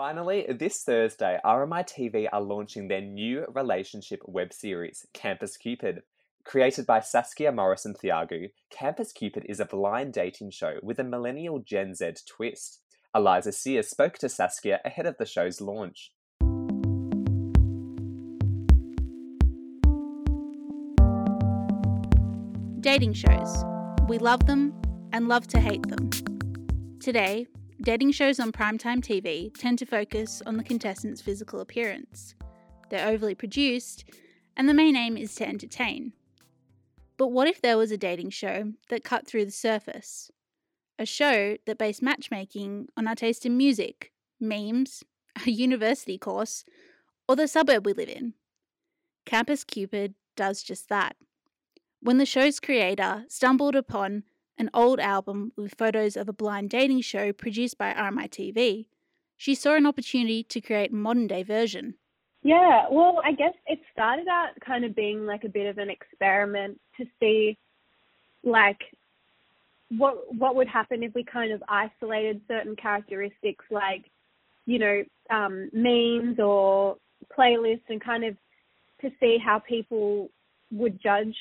Finally, this Thursday, RMI TV are launching their new relationship web series, Campus Cupid. Created by Saskia Morrison Thiagu, Campus Cupid is a blind dating show with a millennial Gen Z twist. Eliza Sear spoke to Saskia ahead of the show's launch. Dating shows. We love them and love to hate them. Today, dating shows on primetime TV tend to focus on the contestants' physical appearance. They're overly produced, and the main aim is to entertain. But what if there was a dating show that cut through the surface? A show that based matchmaking on our taste in music, memes, a university course, or the suburb we live in? Campus Cupid does just that. When the show's creator stumbled upon an old album with photos of a blind dating show produced by RMI TV, she saw an opportunity to create a modern day version. Yeah, well, I guess it started out kind of being like a bit of an experiment to see like what what would happen if we kind of isolated certain characteristics like you know um, memes or playlists and kind of to see how people would judge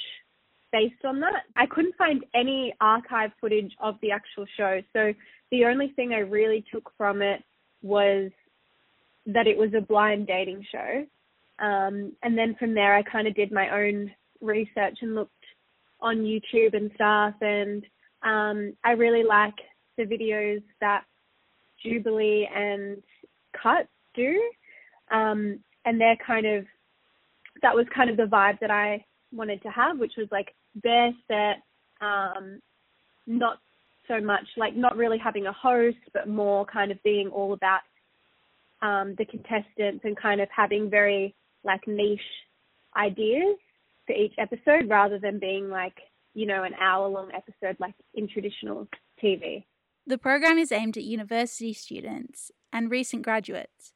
based on that. I couldn't find any archive footage of the actual show, so the only thing I really took from it was that it was a blind dating show. Um, and then from there, I kind of did my own research and looked on YouTube and stuff. And um, I really like the videos that Jubilee and Cut do. Um, and they're kind of, that was kind of the vibe that I wanted to have, which was like bare set, um, not so much like not really having a host, but more kind of being all about um, the contestants and kind of having very like niche ideas for each episode rather than being like, you know, an hour long episode like in traditional TV. The program is aimed at university students and recent graduates.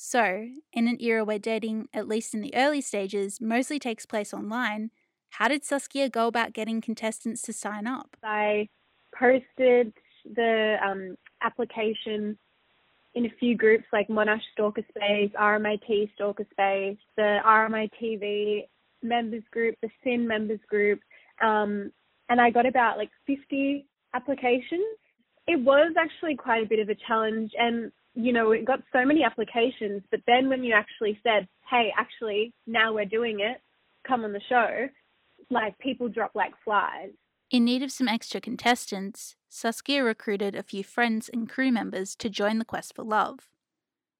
So, in an era where dating, at least in the early stages, mostly takes place online, how did Saskia go about getting contestants to sign up? I posted the um, application in a few groups like Monash Stalker Space, RMIT Stalker Space, the RMI TV members group, the SYN members group, um, and I got about like 50 applications. It was actually quite a bit of a challenge, and you know, it got so many applications, but then when you actually said, hey, actually, now we're doing it, come on the show, like people drop like flies. In need of some extra contestants, Saskia recruited a few friends and crew members to join the quest for love.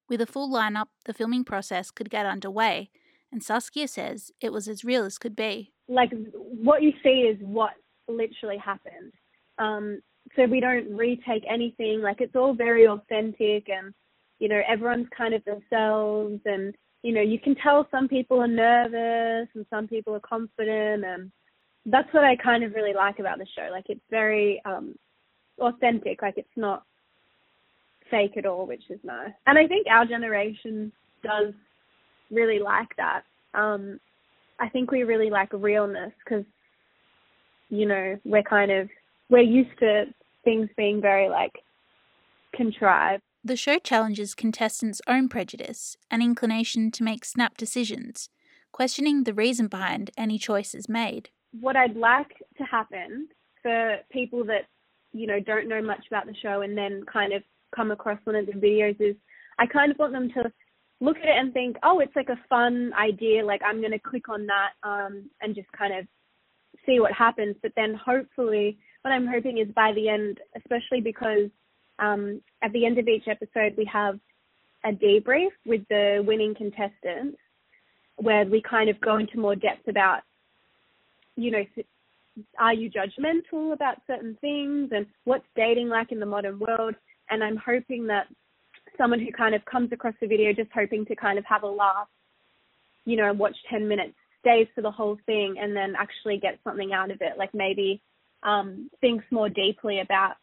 With a full lineup, the filming process could get underway, and Saskia says it was as real as could be. Like what you see is what literally happened. Um, so we don't retake anything. Like it's all very authentic, and you know everyone's kind of themselves, and you know you can tell some people are nervous and some people are confident, and that's what I kind of really like about the show. Like it's very um, authentic. Like it's not fake at all, which is nice. And I think our generation does really like that. Um, I think we really like realness because, you know, we're kind of we're used to things being very like contrived. The show challenges contestants' own prejudice and inclination to make snap decisions, questioning the reason behind any choices made. What I'd like to happen for people that you know, don't know much about the show and then kind of come across one of the videos is I kind of want them to look at it and think, oh, it's like a fun idea. Like I'm going to click on that um, and just kind of see what happens. But then hopefully, what I'm hoping is by the end, especially because um, at the end of each episode we have a debrief with the winning contestants where we kind of go into more depth about, you know, are you judgmental about certain things and what's dating like in the modern world? And I'm hoping that someone who kind of comes across the video just hoping to kind of have a laugh, you know, watch 10 minutes, stays for the whole thing and then actually get something out of it. Like maybe um, thinks more deeply about,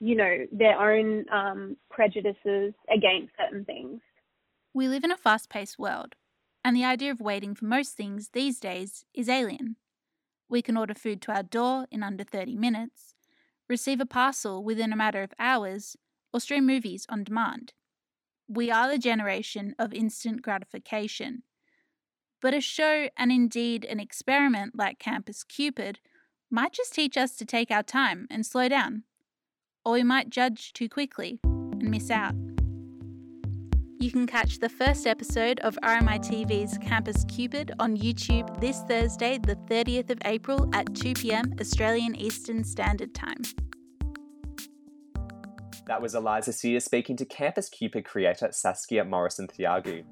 you know, their own um, prejudices against certain things. We live in a fast paced world, and the idea of waiting for most things these days is alien. We can order food to our door in under 30 minutes, receive a parcel within a matter of hours, or stream movies on demand. we are the generation of instant gratification. But a show, and indeed an experiment like Campus Cupid, might just teach us to take our time and slow down. Or we might judge too quickly and miss out. You can catch the first episode of RMITV's Campus Cupid on YouTube this Thursday, the 30th of April at 2 pm Australian Eastern Standard Time. That was Eliza Sear speaking to Campus Cupid creator Saskia Morrison Thiagu.